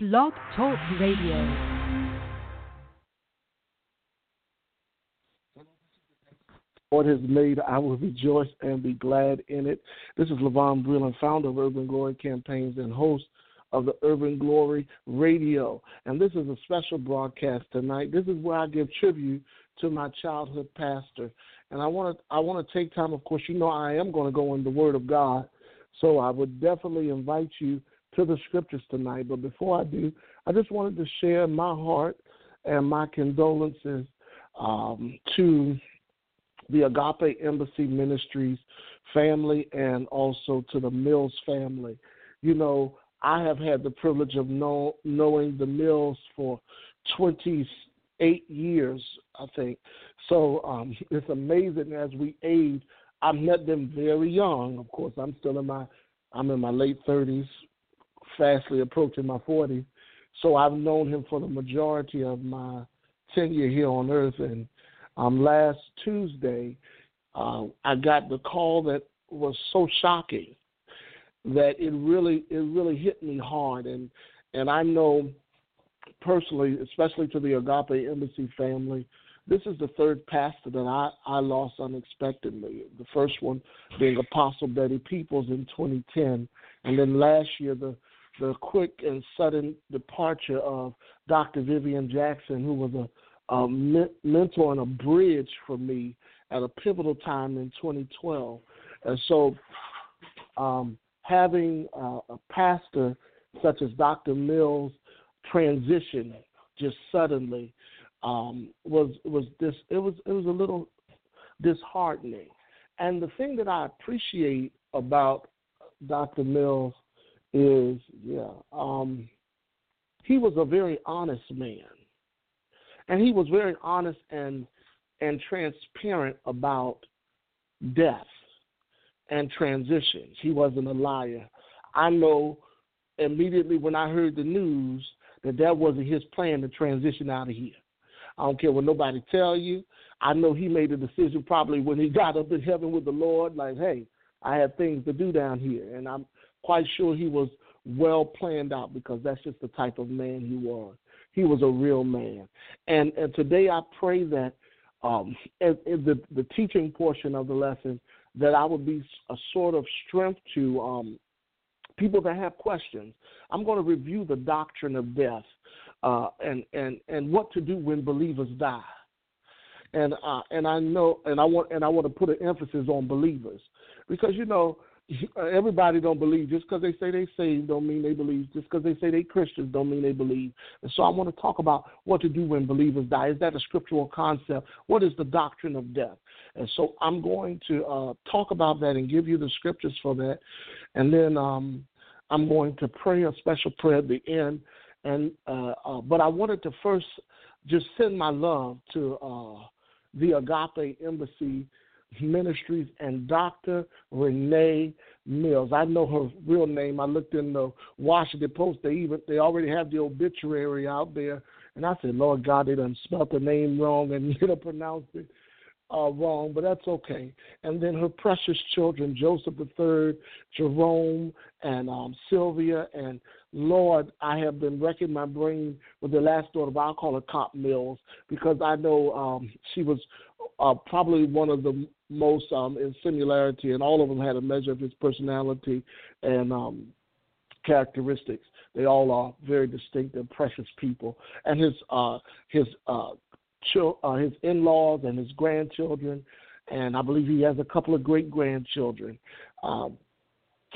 Blog Talk Radio. Lord has made, I will rejoice and be glad in it. This is Levon Breland, founder of Urban Glory Campaigns and host of the Urban Glory Radio. And this is a special broadcast tonight. This is where I give tribute to my childhood pastor. And I want to I want to take time, of course, you know I am going to go in the Word of God. So I would definitely invite you to the scriptures tonight. But before I do, I just wanted to share my heart and my condolences um, to the Agape Embassy Ministries family and also to the Mills family. You know, I have had the privilege of know, knowing the Mills for 28 years, I think. So um, it's amazing as we age. I met them very young. Of course, I'm still in my I'm in my late 30s, fastly approaching my 40s. So I've known him for the majority of my tenure here on earth. And um, last Tuesday, uh, I got the call that was so shocking that it really it really hit me hard. And and I know personally, especially to the Agape Embassy family, this is the third pastor that I, I lost unexpectedly. The first one being Apostle Betty Peoples in 2010, and then last year the the quick and sudden departure of Dr. Vivian Jackson, who was a, a mentor and a bridge for me at a pivotal time in 2012. And so, um, having a pastor such as Dr. Mills transition just suddenly um, was was this it was it was a little disheartening. And the thing that I appreciate about Dr. Mills is yeah, um, he was a very honest man, and he was very honest and and transparent about death and transitions. He wasn't a liar. I know immediately when I heard the news that that wasn't his plan to transition out of here. I don't care what nobody tell you. I know he made a decision probably when he got up in heaven with the Lord, like, hey, I have things to do down here, and I'm quite sure he was well planned out because that's just the type of man he was. He was a real man, and and today I pray that um, the the teaching portion of the lesson that I would be a sort of strength to um, people that have questions. I'm going to review the doctrine of death uh, and and and what to do when believers die. And uh, and I know and I want and I want to put an emphasis on believers because you know everybody don't believe just because they say they saved don't mean they believe just because they say they Christians don't mean they believe. And so I want to talk about what to do when believers die. Is that a scriptural concept? What is the doctrine of death? And so I'm going to uh, talk about that and give you the scriptures for that, and then um, I'm going to pray a special prayer at the end and uh, uh, but I wanted to first just send my love to uh, the Agape Embassy Ministries and Dr. Renee Mills. I know her real name. I looked in the Washington Post. They even they already have the obituary out there, and I said, Lord God, they done spelled the name wrong and you know pronounced it uh, wrong, but that's okay. And then her precious children, Joseph III, Jerome, and um, Sylvia, and Lord, I have been wrecking my brain with the last daughter, I'll call her Cop Mills because I know um, she was uh, probably one of the most um, in similarity, and all of them had a measure of his personality and um, characteristics. They all are very distinct and precious people. And his uh, his uh, chil- uh, his in-laws and his grandchildren, and I believe he has a couple of great grandchildren, um,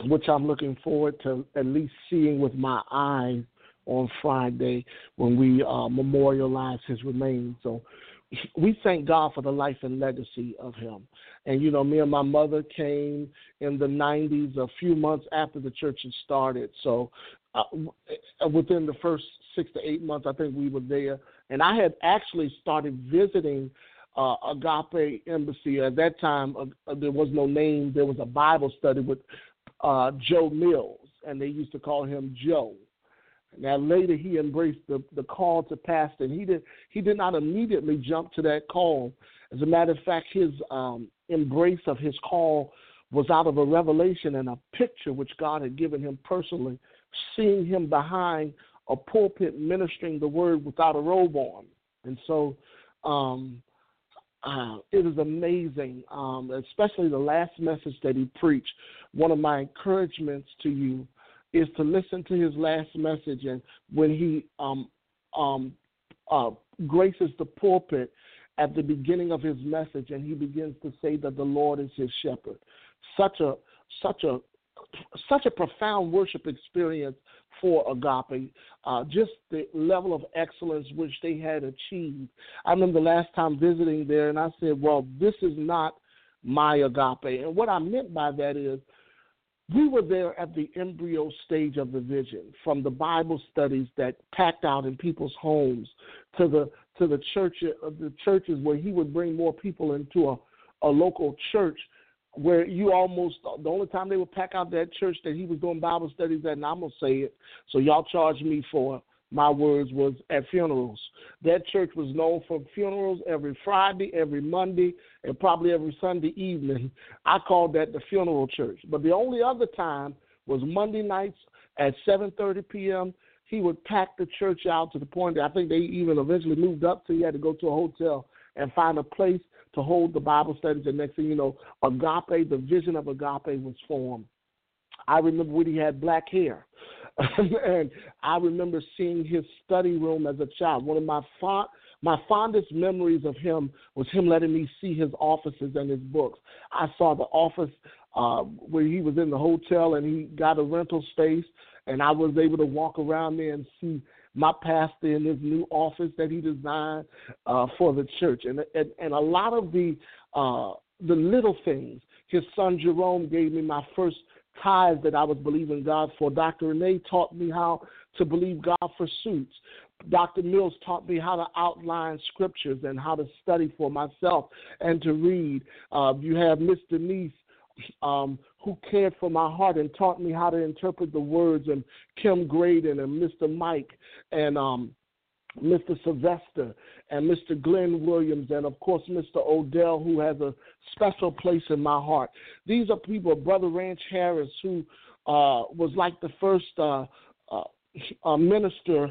which I'm looking forward to at least seeing with my eyes on Friday when we uh, memorialize his remains. So we thank God for the life and legacy of him. And you know, me and my mother came in the 90s, a few months after the church had started. So uh, within the first six to eight months, I think we were there. And I had actually started visiting uh, Agape Embassy. At that time, uh, there was no name. There was a Bible study with uh, Joe Mills, and they used to call him Joe. Now later he embraced the, the call to pastor, and he did he did not immediately jump to that call. As a matter of fact, his um, embrace of his call was out of a revelation and a picture which God had given him personally, seeing him behind a pulpit ministering the word without a robe on. And so um, uh, it is amazing, um, especially the last message that he preached. One of my encouragements to you is to listen to his last message, and when he um, um, uh, graces the pulpit at the beginning of his message, and he begins to say that the Lord is his shepherd. Such a such a such a profound worship experience for Agape, uh, just the level of excellence which they had achieved. I remember the last time visiting there, and I said, Well, this is not my Agape. And what I meant by that is, we were there at the embryo stage of the vision, from the Bible studies that packed out in people's homes to the to the church uh, the churches where he would bring more people into a, a local church where you almost the only time they would pack out that church that he was doing Bible studies at, and I'm gonna say it, so y'all charge me for my words was at funerals. That church was known for funerals every Friday, every Monday, and probably every Sunday evening. I called that the funeral church. But the only other time was Monday nights at 7:30 p.m. He would pack the church out to the point that I think they even eventually moved up so he had to go to a hotel and find a place to hold the Bible studies. And next thing you know, agape, the vision of agape was formed. I remember when he had black hair. and I remember seeing his study room as a child. One of my fond, my fondest memories of him was him letting me see his offices and his books. I saw the office uh, where he was in the hotel and he got a rental space, and I was able to walk around there and see my pastor in his new office that he designed uh, for the church, and, and and a lot of the uh, the little things. His son Jerome gave me my first tithes that I was believing God for. Dr. Renee taught me how to believe God for suits. Dr. Mills taught me how to outline scriptures and how to study for myself and to read. Uh, you have Miss Denise um, who cared for my heart and taught me how to interpret the words, and Kim Graydon and Mr. Mike and um, Mr. Sylvester and Mr. Glenn Williams, and of course Mr. Odell, who has a special place in my heart. These are people, Brother Ranch Harris, who uh, was like the first uh, uh, uh minister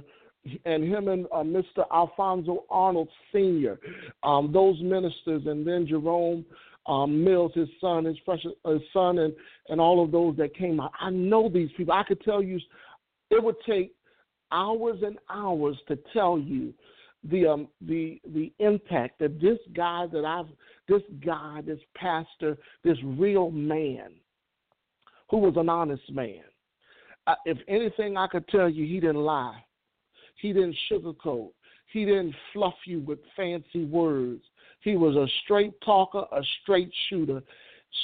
and him and uh, Mr. Alfonso Arnold Sr., um, those ministers, and then Jerome um, Mills, his son, his, his son, and, and all of those that came out. I know these people. I could tell you it would take hours and hours to tell you the um, the the impact that this guy that I've this guy, this pastor, this real man, who was an honest man. Uh, if anything, I could tell you, he didn't lie. He didn't sugarcoat. He didn't fluff you with fancy words. He was a straight talker, a straight shooter.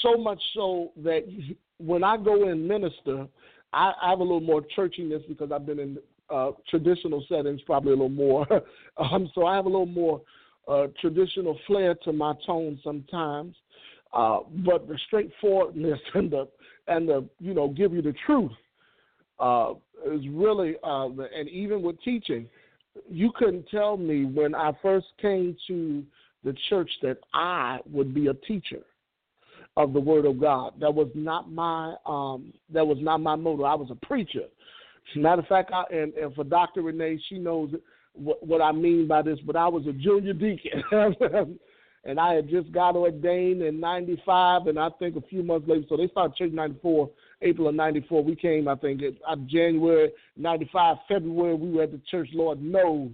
So much so that when I go and minister, I, I have a little more churchiness because I've been in uh, traditional settings probably a little more. um, so I have a little more uh, traditional flair to my tone sometimes. Uh, but the straightforwardness and the and the you know give you the truth uh, is really uh, and even with teaching, you couldn't tell me when I first came to the church that I would be a teacher of the Word of God. That was not my um, that was not my motto. I was a preacher. Matter of fact, I, and, and for Dr. Renee, she knows what, what I mean by this. But I was a junior deacon, and I had just got ordained in '95, and I think a few months later. So they started church '94, April of '94. We came, I think, in uh, January '95, February. We were at the church. Lord knows,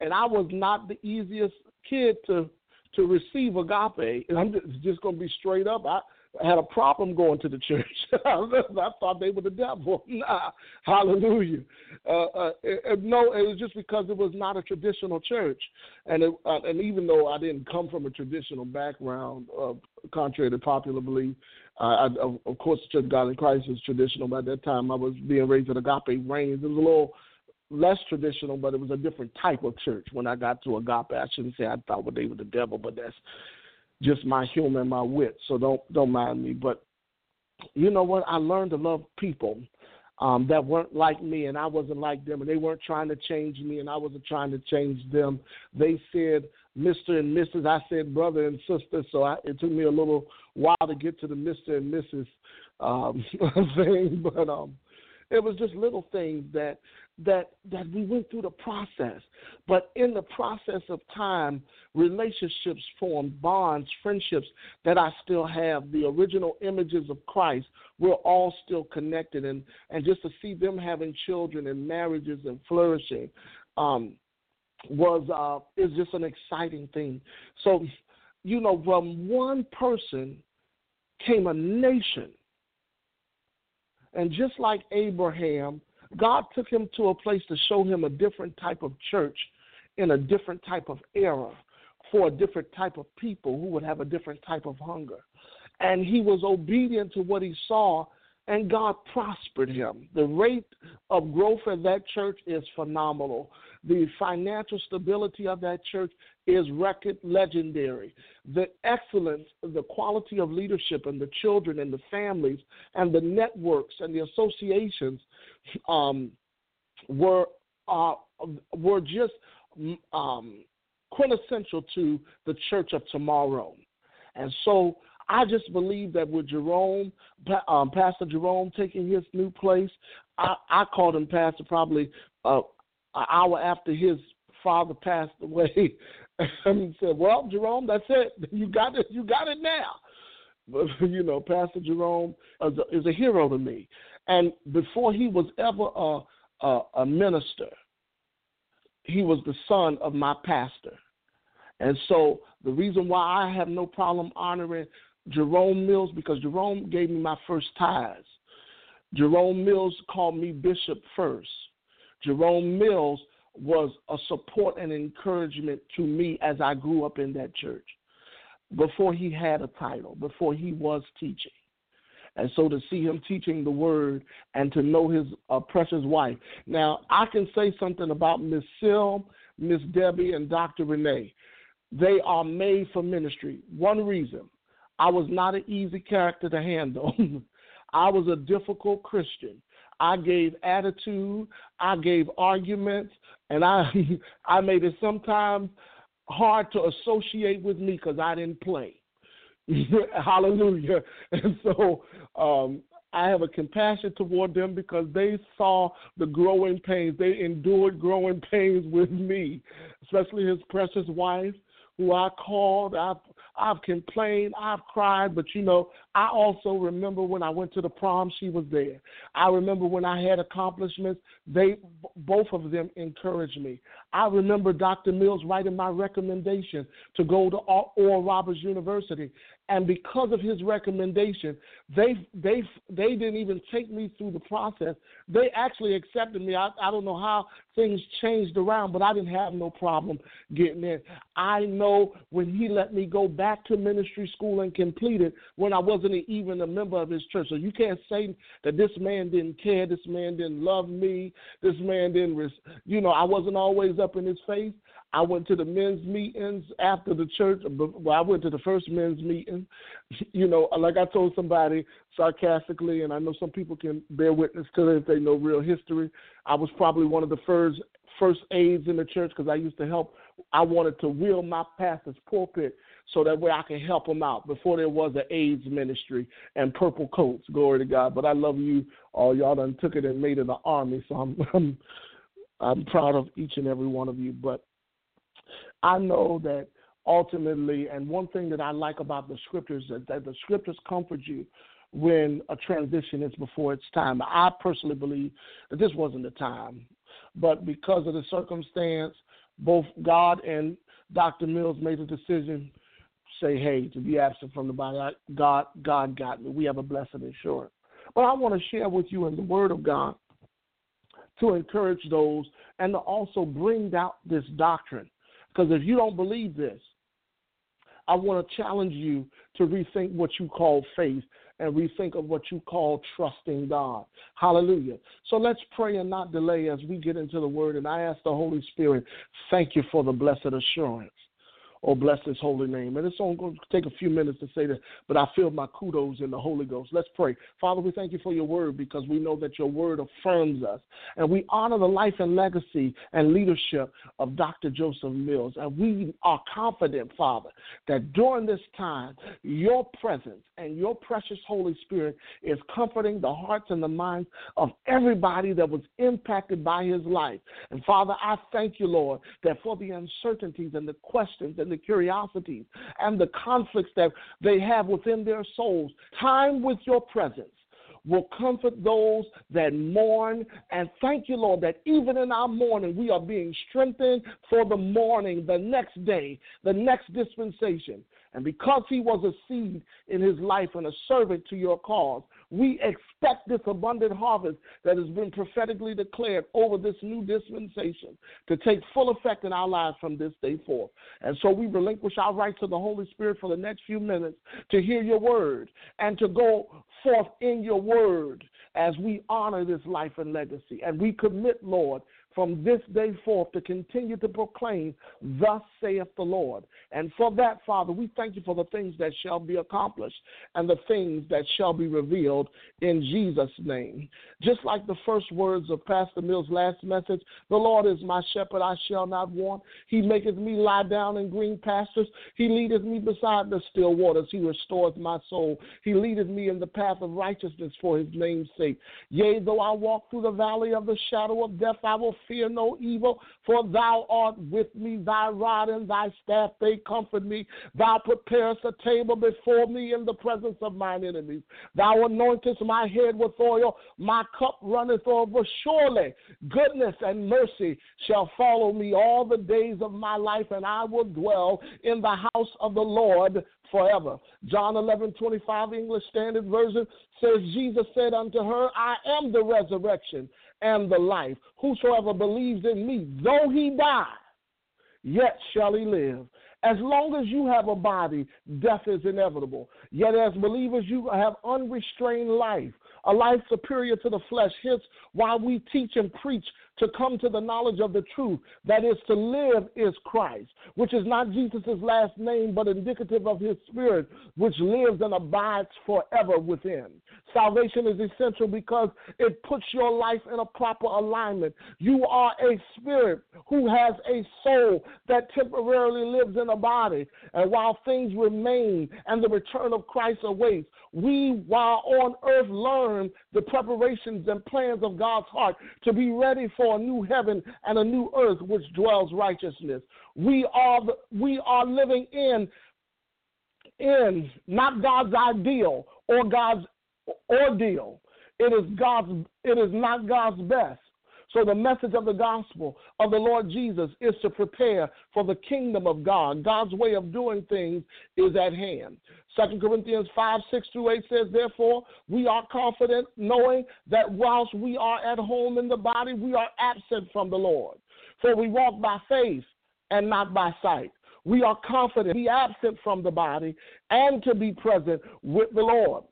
and I was not the easiest kid to to receive agape. And I'm just, just going to be straight up. I had a problem going to the church. I thought they were the devil. Nah, hallelujah. Uh, uh, no, it was just because it was not a traditional church, and it, uh, and even though I didn't come from a traditional background, contrary to popular belief, I, of, of course, the Church of God in Christ is traditional. By that time, I was being raised at Agape Reigns. It was a little less traditional, but it was a different type of church. When I got to Agape, I shouldn't say I thought they were the devil, but that's just my humor and my wit. So don't don't mind me. But you know what? I learned to love people um, that weren't like me, and I wasn't like them, and they weren't trying to change me, and I wasn't trying to change them. They said Mr. and Mrs. I said brother and sister. So I, it took me a little while to get to the Mr. and Mrs. Um, thing, but um, it was just little things that that that we went through the process. But in the process of time, relationships formed, bonds, friendships that I still have, the original images of Christ, we're all still connected and, and just to see them having children and marriages and flourishing um, was uh, is just an exciting thing. So, you know, from one person came a nation. And just like Abraham, God took him to a place to show him a different type of church in a different type of era for a different type of people who would have a different type of hunger. And he was obedient to what he saw, and God prospered him. The rate of growth in that church is phenomenal. The financial stability of that church is record legendary. The excellence, the quality of leadership, and the children and the families and the networks and the associations um, were uh, were just um, quintessential to the church of tomorrow. And so I just believe that with Jerome, um, Pastor Jerome taking his new place, I, I called him Pastor probably uh, an hour after his father passed away, and said, "Well, Jerome, that's it. You got it. You got it now." But you know, Pastor Jerome is a, is a hero to me. And before he was ever a, a, a minister, he was the son of my pastor. And so the reason why I have no problem honoring Jerome Mills because Jerome gave me my first tithes. Jerome Mills called me bishop first. Jerome Mills was a support and encouragement to me as I grew up in that church before he had a title, before he was teaching. And so to see him teaching the word and to know his uh, precious wife. Now, I can say something about Miss Sil, Miss Debbie, and Dr. Renee. They are made for ministry. One reason I was not an easy character to handle. I was a difficult Christian. I gave attitude, I gave arguments, and I I made it sometimes hard to associate with me because I didn't play. Hallelujah. And so um, I have a compassion toward them because they saw the growing pains. They endured growing pains with me, especially his precious wife, who I called. I I've complained, I've cried, but you know, I also remember when I went to the prom, she was there. I remember when I had accomplishments, they both of them encouraged me. I remember Dr. Mills writing my recommendation to go to Oral Roberts University, and because of his recommendation, they they they didn't even take me through the process. They actually accepted me. I, I don't know how things changed around, but I didn't have no problem getting in. I know when he let me go back to ministry school and complete it when I wasn't even a member of his church. So you can't say that this man didn't care, this man didn't love me, this man didn't, you know, I wasn't always up in his face. I went to the men's meetings after the church. Well, I went to the first men's meeting. You know, like I told somebody sarcastically, and I know some people can bear witness to it if they know real history. I was probably one of the first first aides in the church because I used to help. I wanted to wheel my pastor's pulpit so that way I can help them out before there was an aides ministry and purple coats. Glory to God. But I love you all. Y'all done took it and made it an army, so I'm I'm, I'm proud of each and every one of you. But I know that ultimately, and one thing that I like about the scriptures is that the scriptures comfort you when a transition is before its time. I personally believe that this wasn't the time, but because of the circumstance, both God and Dr. Mills made a decision say, hey, to be absent from the body. God, God got me. We have a blessed assurance. But I want to share with you in the Word of God to encourage those and to also bring out this doctrine because if you don't believe this, I want to challenge you to rethink what you call faith and rethink of what you call trusting God. Hallelujah. So let's pray and not delay as we get into the word. And I ask the Holy Spirit, thank you for the blessed assurance. Oh, bless his holy name. And it's only going to take a few minutes to say this, but I feel my kudos in the Holy Ghost. Let's pray. Father, we thank you for your word because we know that your word affirms us. And we honor the life and legacy and leadership of Dr. Joseph Mills. And we are confident, Father, that during this time, your presence and your precious Holy Spirit is comforting the hearts and the minds of everybody that was impacted by his life. And Father, I thank you, Lord, that for the uncertainties and the questions and the curiosities and the conflicts that they have within their souls, time with your presence will comfort those that mourn. And thank you, Lord, that even in our mourning, we are being strengthened for the morning, the next day, the next dispensation. And because he was a seed in his life and a servant to your cause, we expect this abundant harvest that has been prophetically declared over this new dispensation to take full effect in our lives from this day forth. And so we relinquish our rights to the Holy Spirit for the next few minutes to hear your word and to go forth in your word as we honor this life and legacy. And we commit, Lord, from this day forth to continue to proclaim, Thus saith the Lord. And for that, Father, we thank you for the things that shall be accomplished and the things that shall be revealed in Jesus' name. Just like the first words of Pastor Mills' last message, the Lord is my shepherd, I shall not want. He maketh me lie down in green pastures. He leadeth me beside the still waters. He restoreth my soul. He leadeth me in the path of righteousness for his name's sake. Yea, though I walk through the valley of the shadow of death, I will fear no evil, for thou art with me, thy rod and thy staff, they comfort me. Thou preparest a table before me in the presence of mine enemies. Thou anointest my head with oil, my cup runneth over. Surely goodness and mercy shall follow me all the days of my life, and I will dwell in the house of the Lord forever. John 11, 25, English Standard Version says, Jesus said unto her, I am the resurrection and the life. Whosoever believes in me, though he die, yet shall he live. As long as you have a body, death is inevitable. Yet, as believers, you have unrestrained life, a life superior to the flesh. Hence, why we teach and preach to come to the knowledge of the truth. That is, to live is Christ, which is not Jesus' last name, but indicative of his spirit, which lives and abides forever within. Salvation is essential because it puts your life in a proper alignment. You are a spirit who has a soul that temporarily lives in a body. And while things remain and the return of Christ awaits, we, while on earth, learn the preparations and plans of God's heart to be ready for a new heaven and a new earth which dwells righteousness. We are the, we are living in in not God's ideal or God's ordeal. It is God's it is not God's best. So the message of the gospel of the Lord Jesus is to prepare for the kingdom of God. God's way of doing things is at hand. 2 Corinthians 5, 6 through 8 says, Therefore, we are confident, knowing that whilst we are at home in the body, we are absent from the Lord. For we walk by faith and not by sight. We are confident be absent from the body and to be present with the Lord.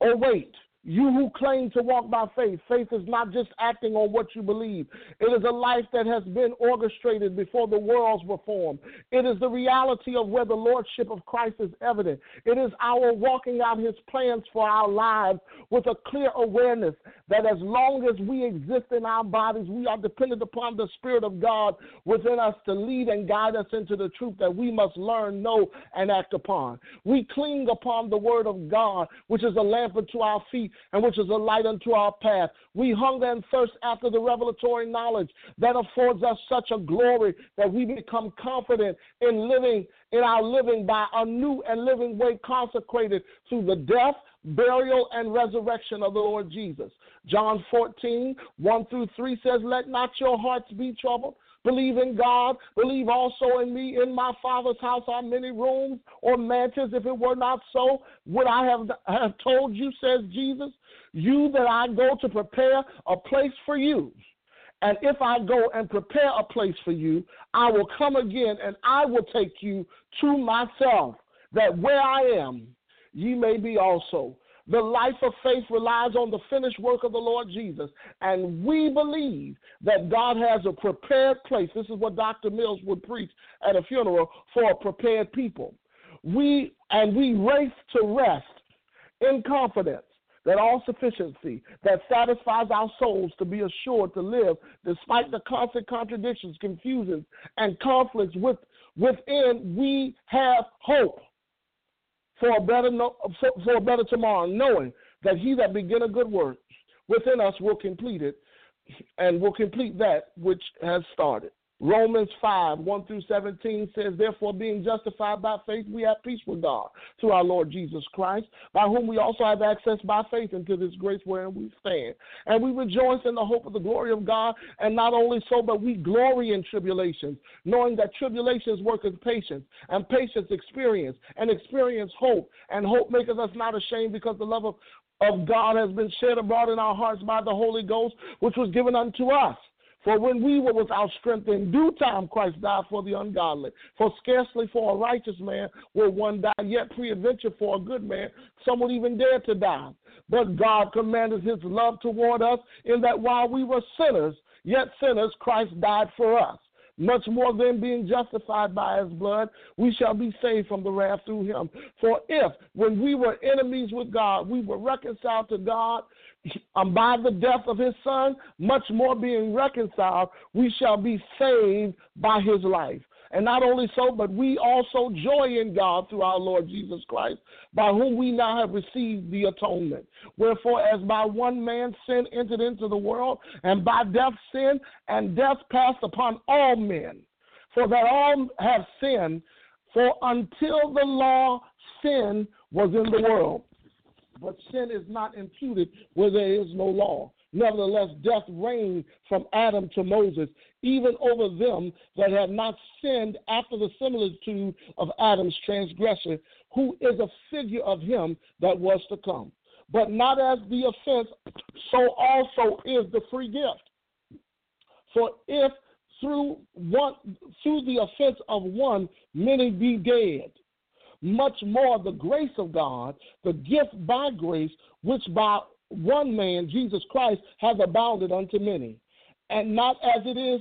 Oh, wait. You who claim to walk by faith, faith is not just acting on what you believe. It is a life that has been orchestrated before the worlds were formed. It is the reality of where the Lordship of Christ is evident. It is our walking out his plans for our lives with a clear awareness that as long as we exist in our bodies, we are dependent upon the Spirit of God within us to lead and guide us into the truth that we must learn, know, and act upon. We cling upon the Word of God, which is a lamp unto our feet and which is a light unto our path. We hunger and thirst after the revelatory knowledge that affords us such a glory that we become confident in living in our living by a new and living way consecrated through the death, burial, and resurrection of the Lord Jesus. John 14, 1 through 3 says, Let not your hearts be troubled. Believe in God. Believe also in me. In my Father's house are many rooms or mansions. If it were not so, would I have, have told you, says Jesus, you that I go to prepare a place for you. And if I go and prepare a place for you, I will come again and I will take you to myself, that where I am, ye may be also. The life of faith relies on the finished work of the Lord Jesus. And we believe that God has a prepared place. This is what Dr. Mills would preach at a funeral for a prepared people. We and we race to rest in confidence that all sufficiency that satisfies our souls to be assured to live despite the constant contradictions, confusions, and conflicts with, within, we have hope for a better no, for, for a better tomorrow, knowing that he that begin a good work within us will complete it and will complete that which has started. Romans 5, 1 through 17 says, Therefore, being justified by faith, we have peace with God through our Lord Jesus Christ, by whom we also have access by faith into this grace wherein we stand. And we rejoice in the hope of the glory of God. And not only so, but we glory in tribulations, knowing that tribulations work worketh patience, and patience experience, and experience hope. And hope maketh us not ashamed because the love of, of God has been shed abroad in our hearts by the Holy Ghost, which was given unto us. For when we were without strength, in due time Christ died for the ungodly. For scarcely for a righteous man will one die, yet peradventure for a good man some would even dare to die. But God commanded his love toward us in that while we were sinners, yet sinners, Christ died for us. Much more than being justified by his blood, we shall be saved from the wrath through him. For if, when we were enemies with God, we were reconciled to God um, by the death of his son, much more being reconciled, we shall be saved by his life. And not only so, but we also joy in God through our Lord Jesus Christ, by whom we now have received the atonement. Wherefore, as by one man sin entered into the world, and by death sin, and death passed upon all men, for that all have sinned, for until the law, sin was in the world but sin is not imputed where there is no law. Nevertheless, death reigned from Adam to Moses, even over them that had not sinned after the similitude of Adam's transgression, who is a figure of him that was to come. But not as the offense, so also is the free gift. For if through one through the offense of one many be dead, much more the grace of God, the gift by grace, which by one man, Jesus Christ, has abounded unto many. And not as it is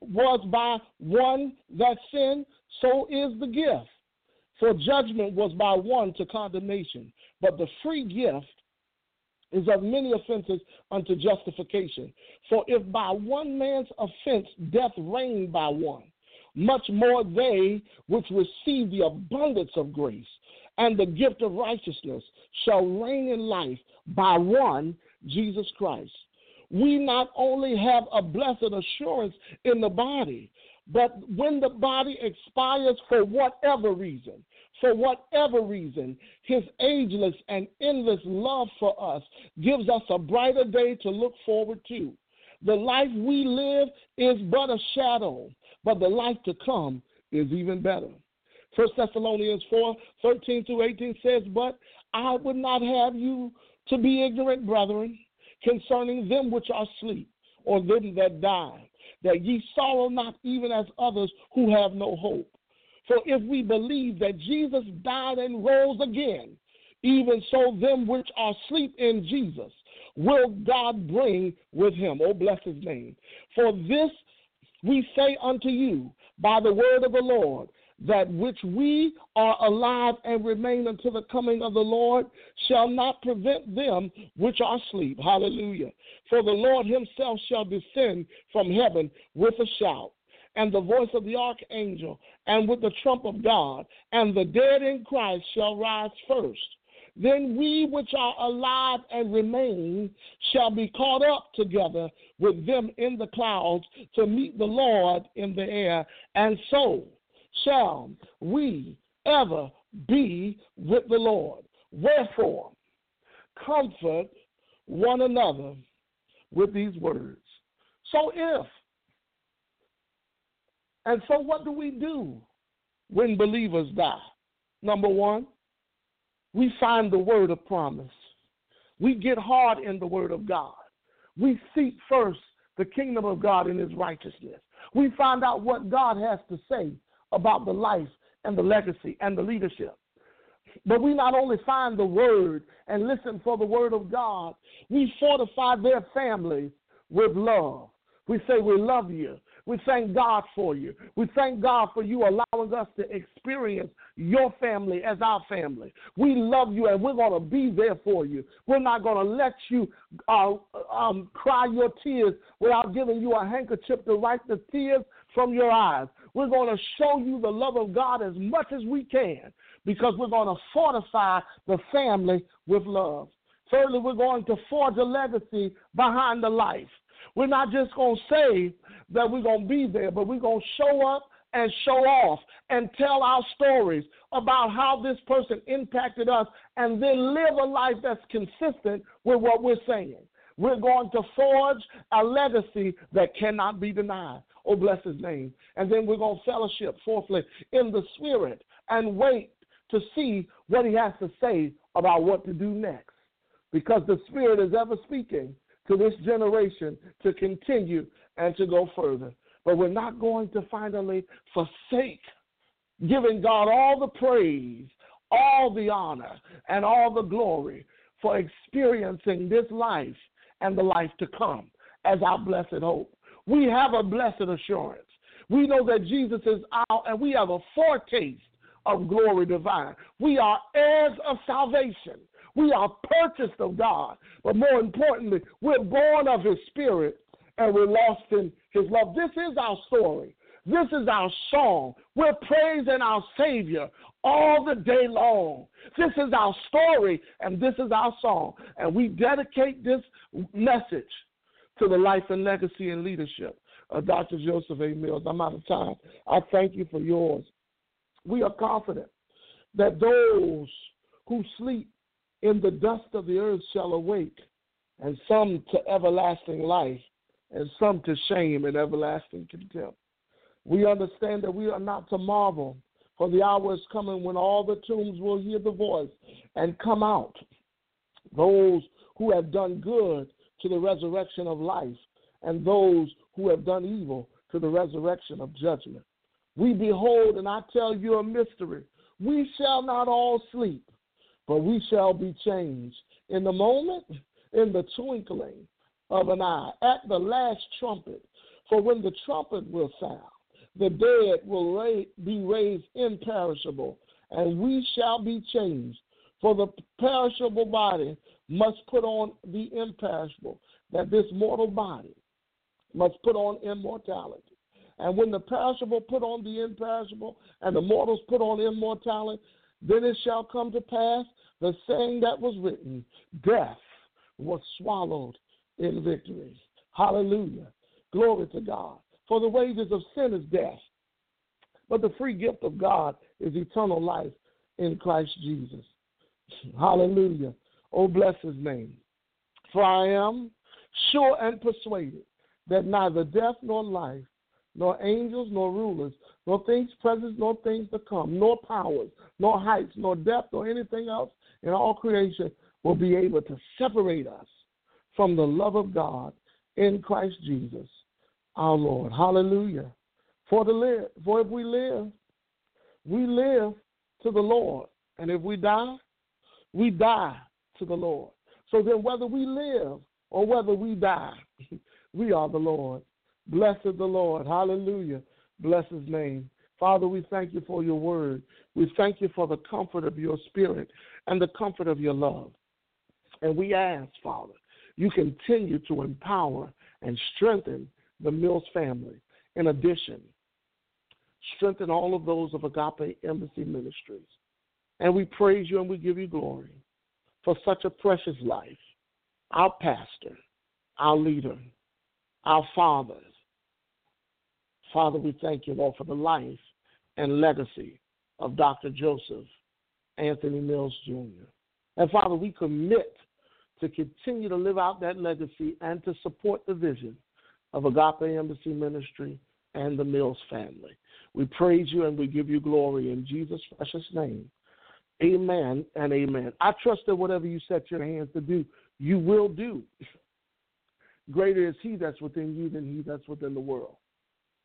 was by one that sinned, so is the gift. For judgment was by one to condemnation, but the free gift is of many offenses unto justification. For if by one man's offense death reigned by one, much more they which receive the abundance of grace and the gift of righteousness shall reign in life by one, Jesus Christ. We not only have a blessed assurance in the body, but when the body expires for whatever reason, for whatever reason, his ageless and endless love for us gives us a brighter day to look forward to. The life we live is but a shadow but the life to come is even better. First Thessalonians 4 13 through 18 says, But I would not have you to be ignorant, brethren, concerning them which are asleep, or them that die, that ye sorrow not even as others who have no hope. For if we believe that Jesus died and rose again, even so them which are asleep in Jesus will God bring with him. Oh, bless his name. For this we say unto you by the word of the Lord, that which we are alive and remain until the coming of the Lord shall not prevent them which are asleep. Hallelujah. For the Lord himself shall descend from heaven with a shout, and the voice of the archangel, and with the trump of God, and the dead in Christ shall rise first. Then we which are alive and remain shall be caught up together with them in the clouds to meet the Lord in the air, and so shall we ever be with the Lord. Wherefore, comfort one another with these words. So if, and so what do we do when believers die? Number one, we find the word of promise. We get hard in the word of God. We seek first the kingdom of God and his righteousness. We find out what God has to say about the life and the legacy and the leadership. But we not only find the word and listen for the word of God, we fortify their families with love. We say we love you. We thank God for you. We thank God for you allowing us to experience your family as our family. We love you and we're going to be there for you. We're not going to let you uh, um, cry your tears without giving you a handkerchief to wipe the tears from your eyes. We're going to show you the love of God as much as we can because we're going to fortify the family with love. Thirdly, we're going to forge a legacy behind the life. We're not just going to say that we're going to be there, but we're going to show up and show off and tell our stories about how this person impacted us and then live a life that's consistent with what we're saying. We're going to forge a legacy that cannot be denied. Oh, bless his name. And then we're going to fellowship, fourthly, in the spirit and wait to see what he has to say about what to do next. Because the spirit is ever speaking to this generation to continue and to go further. But we're not going to finally forsake giving God all the praise, all the honor, and all the glory for experiencing this life and the life to come as our blessed hope. We have a blessed assurance. We know that Jesus is out, and we have a foretaste of glory divine. We are heirs of salvation. We are purchased of God. But more importantly, we're born of His Spirit and we're lost in His love. This is our story. This is our song. We're praising our Savior all the day long. This is our story and this is our song. And we dedicate this message to the life and legacy and leadership of Dr. Joseph A. Mills. I'm out of time. I thank you for yours. We are confident that those who sleep in the dust of the earth shall awake, and some to everlasting life, and some to shame and everlasting contempt. We understand that we are not to marvel, for the hour is coming when all the tombs will hear the voice and come out. Those who have done good to the resurrection of life, and those who have done evil to the resurrection of judgment. We behold, and I tell you a mystery. We shall not all sleep but we shall be changed in the moment, in the twinkling of an eye, at the last trumpet. For when the trumpet will sound, the dead will be raised imperishable, and we shall be changed. For the perishable body must put on the imperishable, that this mortal body must put on immortality. And when the perishable put on the imperishable, and the mortals put on immortality, then it shall come to pass the saying that was written, death was swallowed in victory. Hallelujah. Glory to God. For the wages of sin is death, but the free gift of God is eternal life in Christ Jesus. Hallelujah. Oh, bless his name. For I am sure and persuaded that neither death nor life, nor angels, nor rulers, nor things present, nor things to come, nor powers, nor heights, nor depth, nor anything else in all creation will be able to separate us from the love of God in Christ Jesus, our Lord. Hallelujah. For to live, for if we live, we live to the Lord. And if we die, we die to the Lord. So then whether we live or whether we die, we are the Lord. Blessed the Lord. Hallelujah. Bless his name. Father, we thank you for your word. We thank you for the comfort of your spirit and the comfort of your love. And we ask, Father, you continue to empower and strengthen the Mills family. In addition, strengthen all of those of Agape Embassy Ministries. And we praise you and we give you glory for such a precious life. Our pastor, our leader, our fathers. Father, we thank you, Lord, for the life and legacy of Dr. Joseph Anthony Mills Jr. And Father, we commit to continue to live out that legacy and to support the vision of Agape Embassy Ministry and the Mills family. We praise you and we give you glory in Jesus' precious name. Amen and amen. I trust that whatever you set your hands to do, you will do. Greater is he that's within you than he that's within the world.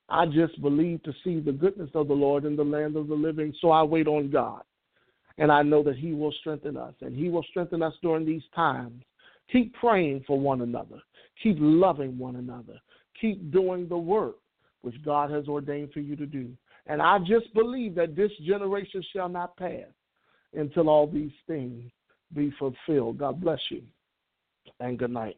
I just believe to see the goodness of the Lord in the land of the living, so I wait on God. And I know that He will strengthen us, and He will strengthen us during these times. Keep praying for one another. Keep loving one another. Keep doing the work which God has ordained for you to do. And I just believe that this generation shall not pass until all these things be fulfilled. God bless you, and good night.